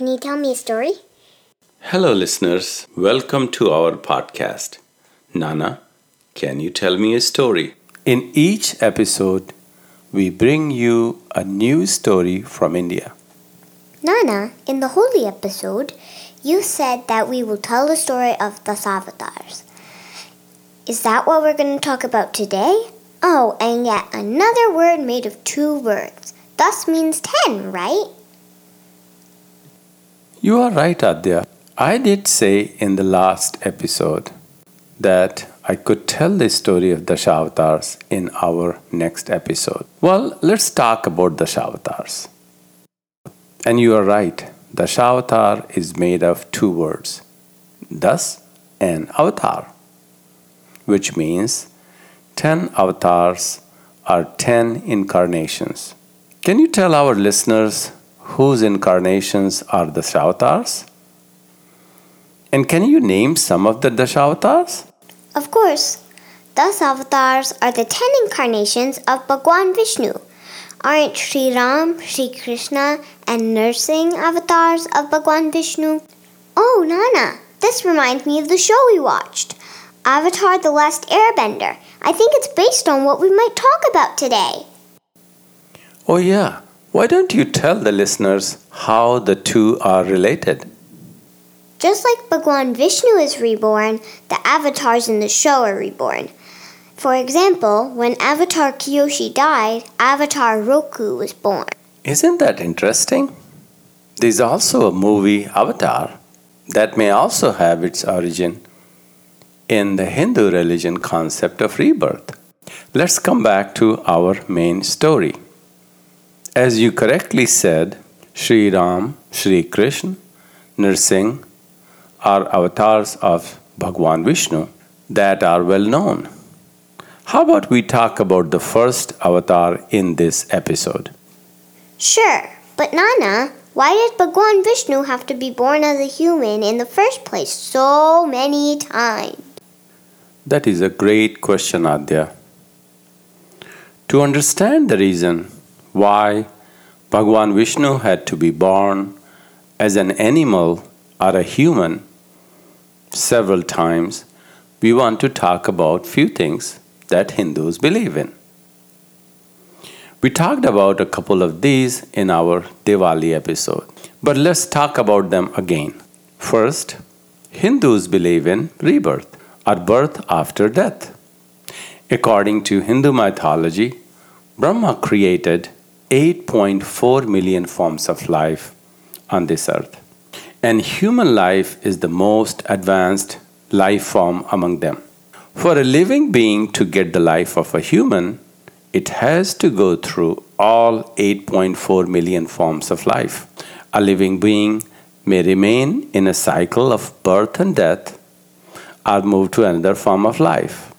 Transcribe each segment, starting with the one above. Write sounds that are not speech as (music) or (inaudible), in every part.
can you tell me a story? Hello, listeners. Welcome to our podcast. Nana, can you tell me a story? In each episode, we bring you a new story from India. Nana, in the Holi episode, you said that we will tell the story of the avatars. Is that what we're going to talk about today? Oh, and yet another word made of two words. Das means ten, right? You are right, Adya. I did say in the last episode that I could tell the story of Dashavatars in our next episode. Well, let's talk about the Dashavatars. And you are right, the Dashavatar is made of two words, Das and Avatar, which means 10 avatars are 10 incarnations. Can you tell our listeners whose incarnations are the Dashavatars? And can you name some of the Dashavatars? Of course. Dashavatars are the ten incarnations of Bhagwan Vishnu. Aren't Sri Ram, Sri Krishna, and Narsingh avatars of Bhagwan Vishnu? Oh, Nana, this reminds me of the show we watched. Avatar The Last Airbender. I think it's based on what we might talk about today. Oh, yeah. Why don't you tell the listeners how the two are related? Just like Bhagwan Vishnu is reborn, the avatars in the show are reborn. For example, when Avatar Kyoshi died, Avatar Roku was born. Isn't that interesting? There's also a movie, Avatar, that may also have its origin in the Hindu religion concept of rebirth. Let's come back to our main story. As you correctly said, Sri Ram, Sri Krishna, Narsingh, are avatars of Bhagwan Vishnu that are well known. How about we talk about the first avatar in this episode? Sure, but Nana, why did Bhagwan Vishnu have to be born as a human in the first place so many times? That is a great question, Adya. To understand the reason why Bhagwan Vishnu had to be born as an animal or a human several times, we want to talk about few things that Hindus believe in. We talked about a couple of these in our Diwali episode, but let's talk about them again. First, Hindus believe in rebirth or birth after death. According to Hindu mythology, Brahma created 8.4 million forms of life on this earth and human life is the most advanced life form among them. For a living being to get the life of a human, it has to go through all 8.4 million forms of life. A living being may remain in a cycle of birth and death or move to another form of life.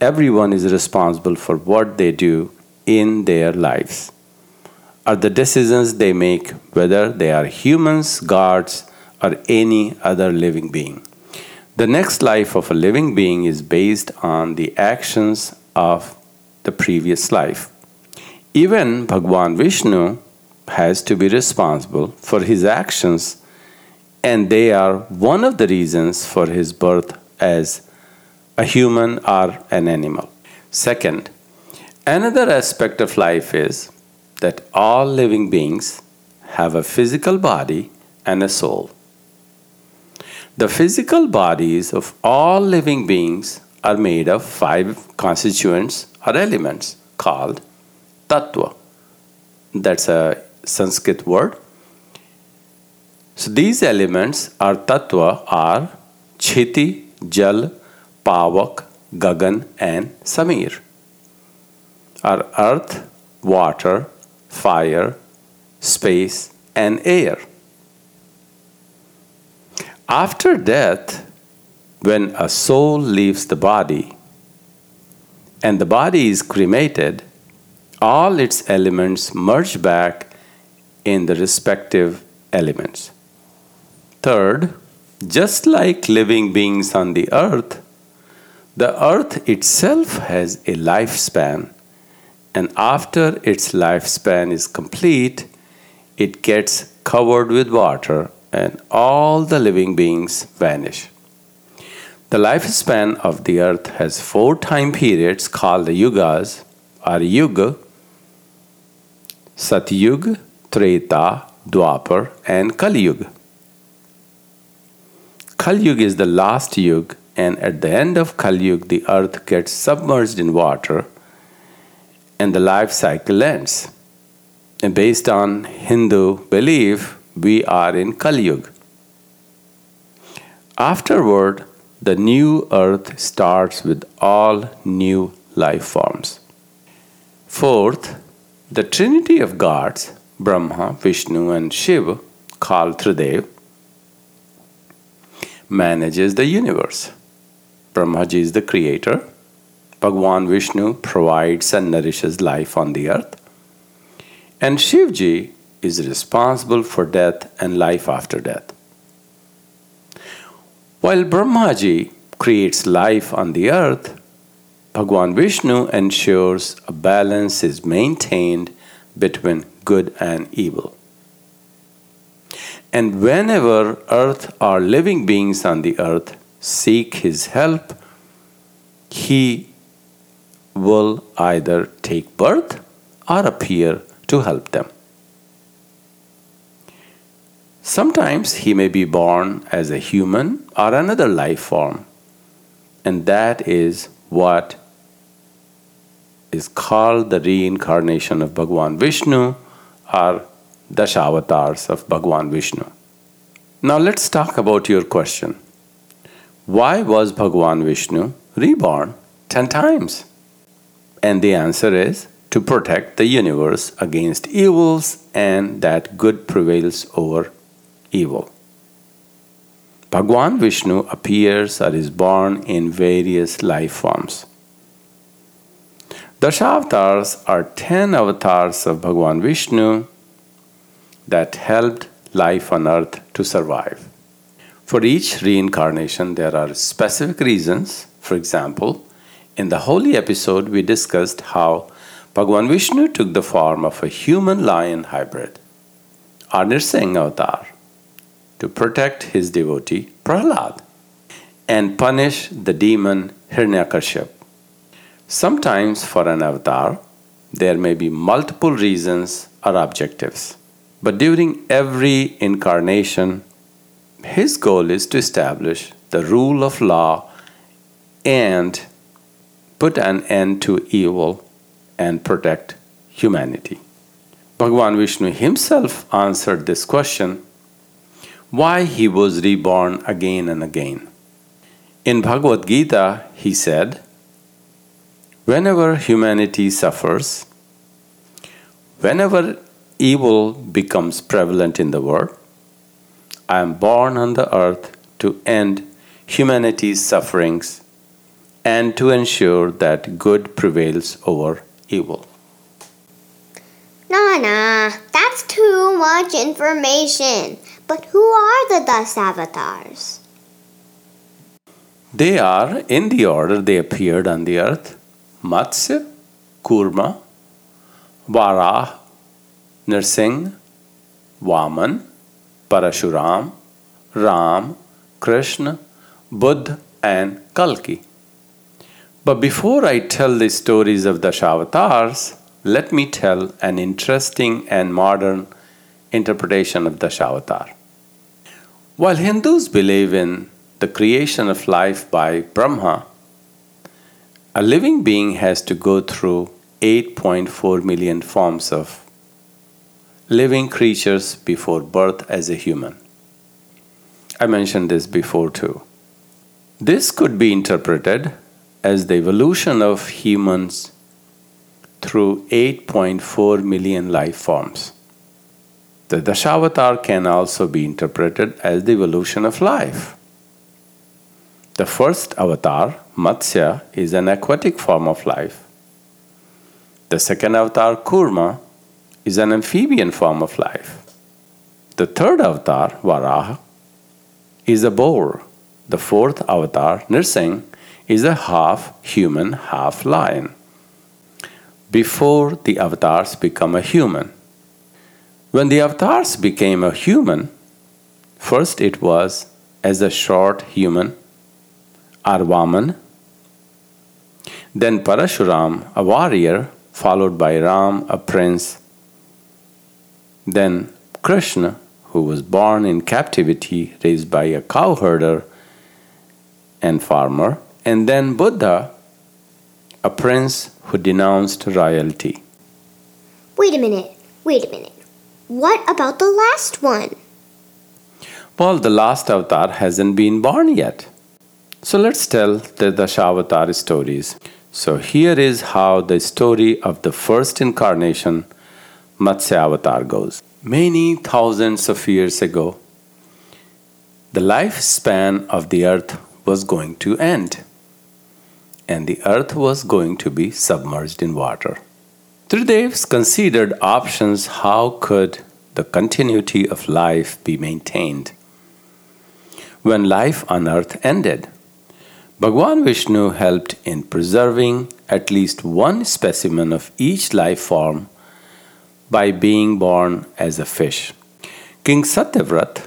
Everyone is responsible for what they do in their lives or the decisions they make, whether they are humans, gods, or any other living being. The next life of a living being is based on the actions of the previous life. Even Bhagwan Vishnu has to be responsible for his actions, and they are one of the reasons for his birth as a human or an animal. Second, another aspect of life is that all living beings have a physical body and a soul. The physical bodies of all living beings are made of five constituents or elements called tattva. That's a Sanskrit word. So these elements are tattva are Chiti, Jal, Pavak, Gagan, and Samir. Are earth, water, fire, space, and air. After death, when a soul leaves the body and the body is cremated, all its elements merge back in the respective elements. Third, just like living beings on the earth, the earth itself has a lifespan, and after its lifespan is complete, it gets covered with water and all the living beings vanish. The lifespan of the earth has four time periods called the yugas or yuga, Satyug, Treta, Dwapar, and Kali Yuga. Kali Yuga is the last yuga, and at the end of Kali Yuga, the earth gets submerged in water and the life cycle ends. And based on Hindu belief, we are in Kali Yuga. Afterward, the new earth starts with all new life forms. Fourth, the trinity of gods, Brahma, Vishnu, and Shiva, called Tridev, manages the universe. Brahmaji is the creator. Bhagwan Vishnu provides and nourishes life on the earth. And Shivji is responsible for death and life after death. While Brahmaji creates life on the earth, Bhagwan Vishnu ensures a balance is maintained between good and evil. And whenever earth or living beings on the earth seek his help, he will either take birth or appear to help them. Sometimes he may be born as a human or another life form, and that is what is called the reincarnation of Bhagwan Vishnu or Dashavatars of Bhagwan Vishnu. Now let's talk about your question. Why was Bhagwan Vishnu reborn 10 times? And the answer is to protect the universe against evils and that good prevails over evil. Bhagwan Vishnu appears or is born in various life forms. Dashavatars are 10 avatars of Bhagwan Vishnu that helped life on earth to survive. For each reincarnation, there are specific reasons. For example, in the Holi episode, we discussed how Bhagwan Vishnu took the form of a human lion hybrid, Anirsing avatar, to protect his devotee Prahlad and punish the demon Hiranyakashipu. Sometimes, for an avatar, there may be multiple reasons or objectives. But during every incarnation, his goal is to establish the rule of law and put an end to evil and protect humanity. Bhagavan Vishnu himself answered this question why he was reborn again and again. In Bhagavad Gita, he said, Whenever humanity suffers, whenever evil becomes prevalent in the world, I am born on the earth to end humanity's sufferings and to ensure that good prevails over evil. Nana, that's too much information. But who are the Dasavatars? They are in the order they appeared on the earth Matsya, Kurma, Varah, Narsingh, Vaman, Parashuram, Ram, Krishna, Buddha, and Kalki. But before I tell the stories of the Dashavatars, let me tell an interesting and modern interpretation of the Dashavatar. While Hindus believe in the creation of life by Brahma, a living being has to go through 8.4 million forms of living creatures before birth as a human. I mentioned this before too. This could be interpreted as the evolution of humans through 8.4 million life forms. The Dashavatar can also be interpreted as the evolution of life. The first avatar, Matsya, is an aquatic form of life. The second avatar, Kurma, is an amphibian form of life. The third avatar, Varaha, is a boar. The fourth avatar, Nirsing, is a half human, half lion. Before the avatars become a human, when the avatars became a human, First, it was as a short human, Arvaman, Then Parashuram, a warrior, followed by Ram, a prince. Then Krishna, who was born in captivity, raised by a cowherder and farmer. And then Buddha, a prince who denounced royalty. Wait a minute, wait a minute. What about the last one? Well, the last avatar hasn't been born yet. So let's tell the Dashavatar stories. So here is how the story of the first incarnation, Matsya Avatar, goes. Many thousands of years ago, the lifespan of the earth was going to end, and the earth was going to be submerged in water. Tridevs considered options how could the continuity of life be maintained when life on earth ended. Bhagwan Vishnu helped in preserving at least one specimen of each life form by being born as a fish. King Satyavrat,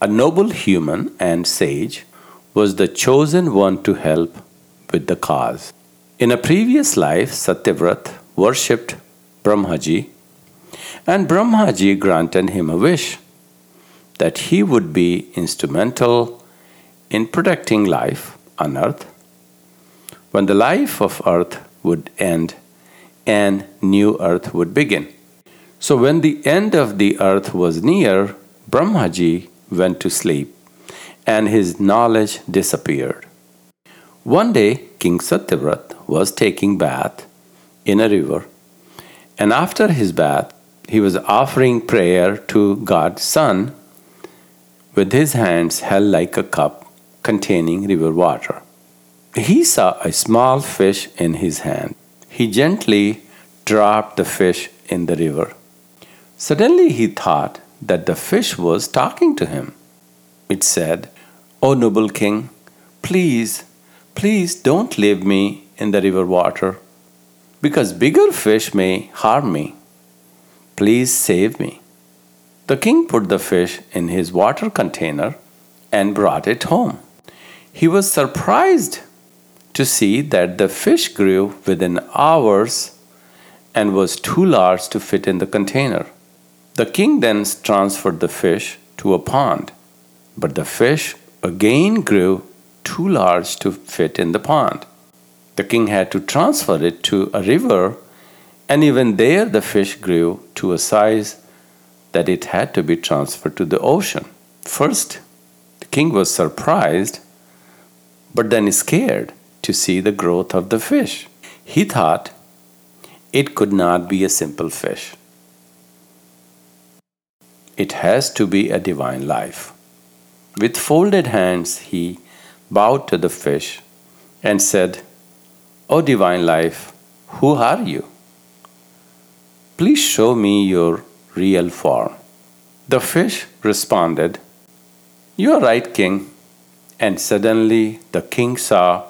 a noble human and sage, was the chosen one to help with the cause. In a previous life, Satyavrat worshipped Brahmaji, and Brahmaji granted him a wish that he would be instrumental in protecting life on earth. When the life of earth would end and new earth would begin. So when the end of the earth was near, Brahmaji went to sleep and his knowledge disappeared. One day, King Satyavrat was taking bath in a river and after his bath, he was offering prayer to God's Son with his hands held like a cup containing river water. He saw a small fish in his hand. He gently dropped the fish in the river. Suddenly he thought that the fish was talking to him. It said, O noble king, please, please don't leave me in the river water because bigger fish may harm me. Please save me. The king put the fish in his water container and brought it home. He was surprised to see that the fish grew within hours and was too large to fit in the container. The king then transferred the fish to a pond, but the fish again grew too large to fit in the pond. The king had to transfer it to a river, and even there the fish grew to a size that it had to be transferred to the ocean. First, the king was surprised, but then scared to see the growth of the fish. He thought it could not be a simple fish. It has to be a divine life. With folded hands, he bowed to the fish and said, O divine life, who are you? Please show me your real form. The fish responded, You are right, king. And suddenly the king saw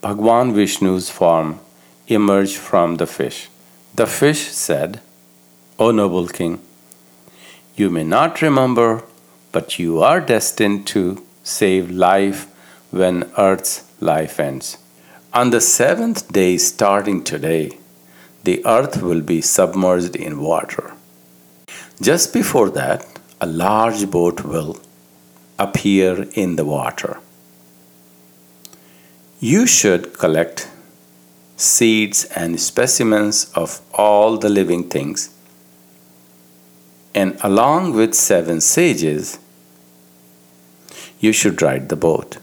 Bhagwan Vishnu's form emerge from the fish. The fish said, O noble king, you may not remember, but you are destined to save life when earth's life ends. On the seventh day, starting today, the earth will be submerged in water. Just before that, a large boat will appear in the water. You should collect seeds and specimens of all the living things, and along with seven sages, you should ride the boat.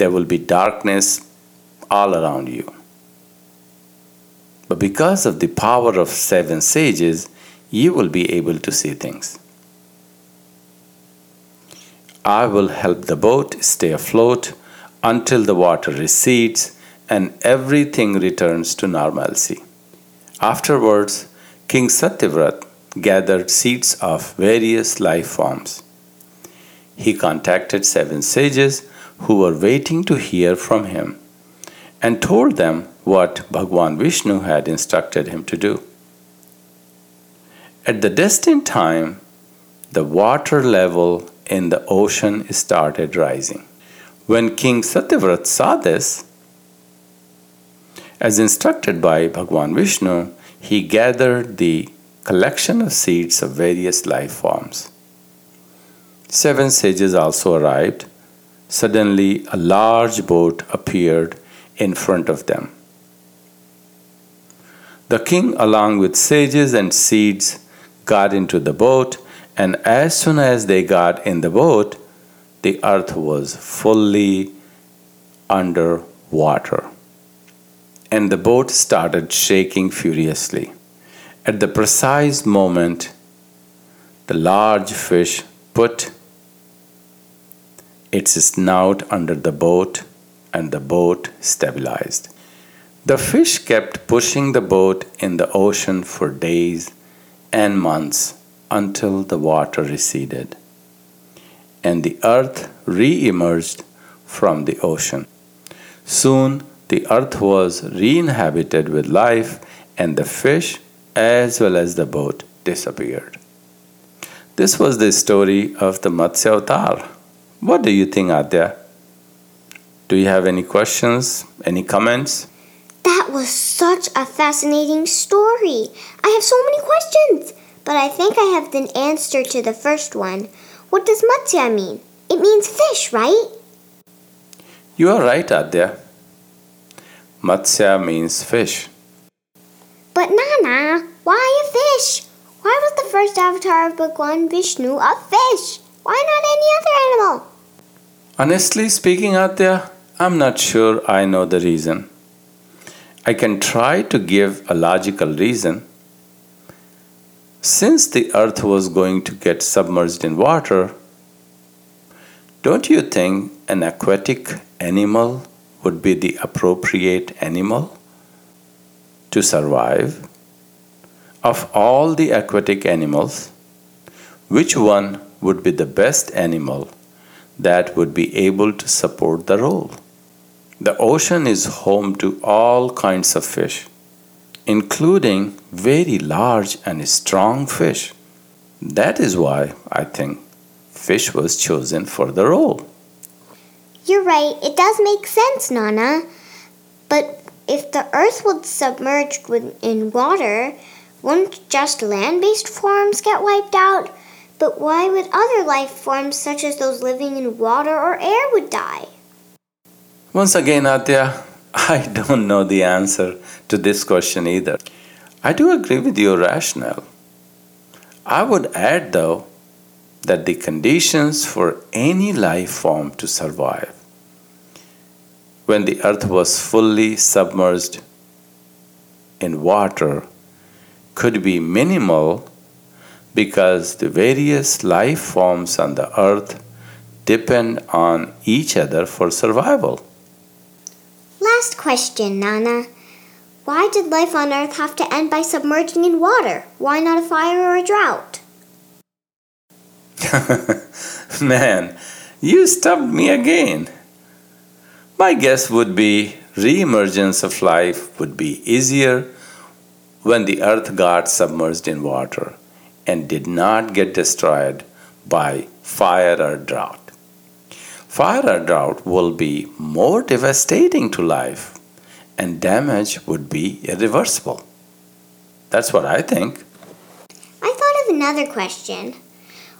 There will be darkness all around you. But because of the power of seven sages, you will be able to see things. I will help the boat stay afloat until the water recedes and everything returns to normalcy. Afterwards, King Satyavrat gathered seeds of various life forms. He contacted seven sages who were waiting to hear from him and told them what Bhagwan Vishnu had instructed him to do. At the destined time, the water level in the ocean started rising. When King Satyavrat saw this, as instructed by Bhagwan Vishnu, he gathered the collection of seeds of various life forms. Seven sages also arrived. Suddenly, a large boat appeared in front of them. The king, along with sages and seeds, got into the boat, and as soon as they got in the boat, the earth was fully under water. And the boat started shaking furiously. At the precise moment, the large fish put its snout under the boat and the boat stabilized. The fish kept pushing the boat in the ocean for days and months until the water receded and the earth re emerged from the ocean. Soon the earth was re inhabited with life, and the fish as well as the boat disappeared. This was the story of the Matsya Avatar. What do you think, Adya? Do you have any questions? Any comments? That was such a fascinating story. I have so many questions, but I think I have the answer to the first one. What does Matsya mean? It means fish, right? You are right, Adya. Matsya means fish. But Nana, why a fish? Why was the first avatar of Bhagwan Vishnu a fish? Why not any other animal? Honestly speaking, Adya, I'm not sure I know the reason. I can try to give a logical reason. Since the earth was going to get submerged in water, don't you think an aquatic animal would be the appropriate animal to survive? Of all the aquatic animals, which one would be the best animal that would be able to support the role? The ocean is home to all kinds of fish, including very large and strong fish. That is why I think fish was chosen for the role. You're right, it does make sense, Nana. But if the earth was submerged in water, wouldn't just land based forms get wiped out? But why would other life forms, such as those living in water or air, would die? Once again, Adya, (laughs) I don't know the answer to this question either. I do agree with your rationale. I would add, though, that the conditions for any life form to survive when the earth was fully submerged in water could be minimal because the various life forms on the earth depend on each other for survival. Last question, Nana. Why did life on Earth have to end by submerging in water? Why not a fire or a drought? (laughs) Man, you stumped me again. My guess would be re-emergence of life would be easier when the earth got submerged in water and did not get destroyed by fire or drought. Fire or drought will be more devastating to life and damage would be irreversible. That's what I think. I thought of another question.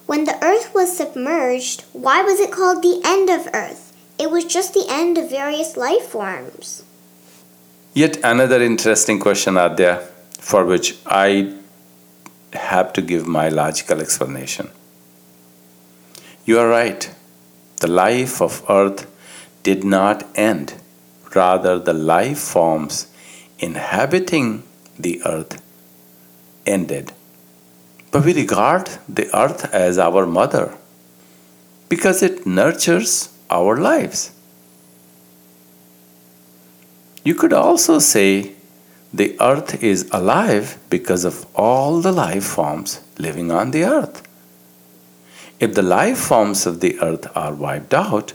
When the earth was submerged, why was it called the end of earth? It was just the end of various life forms. Yet another interesting question out there for which I have to give my logical explanation. You are right. The life of earth did not end. Rather, the life forms inhabiting the earth ended. But we regard the earth as our mother because it nurtures our lives. You could also say the earth is alive because of all the life forms living on the earth. If the life forms of the earth are wiped out,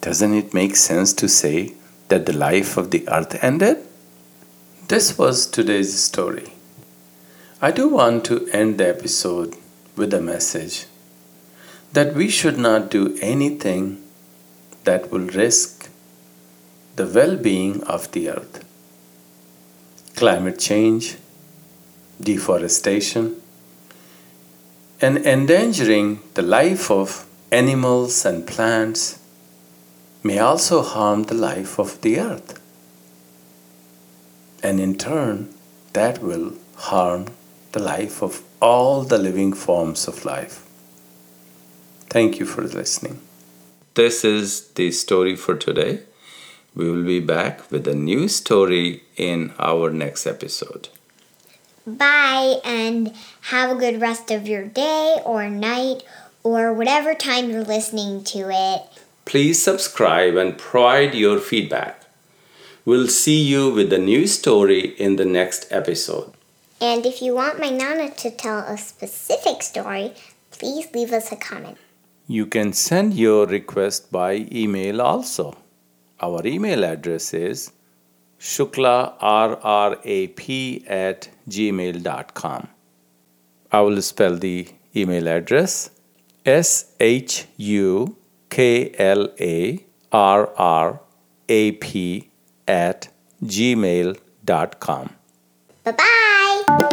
doesn't it make sense to say that the life of the earth ended? This was today's story. I do want to end the episode with a message that we should not do anything that will risk the well being of the earth. Climate change, deforestation, and endangering the life of animals and plants may also harm the life of the earth. And in turn, that will harm the life of all the living forms of life. Thank you for listening. This is the story for today. We will be back with a new story in our next episode. Bye, and have a good rest of your day or night or whatever time you're listening to it. Please subscribe and provide your feedback. We'll see you with a new story in the next episode. And if you want my Nana to tell a specific story, please leave us a comment. You can send your request by email also. Our email address is shuklarrap at gmail.com. I will spell the email address S H U K L A R R A P at gmail.com. Bye bye.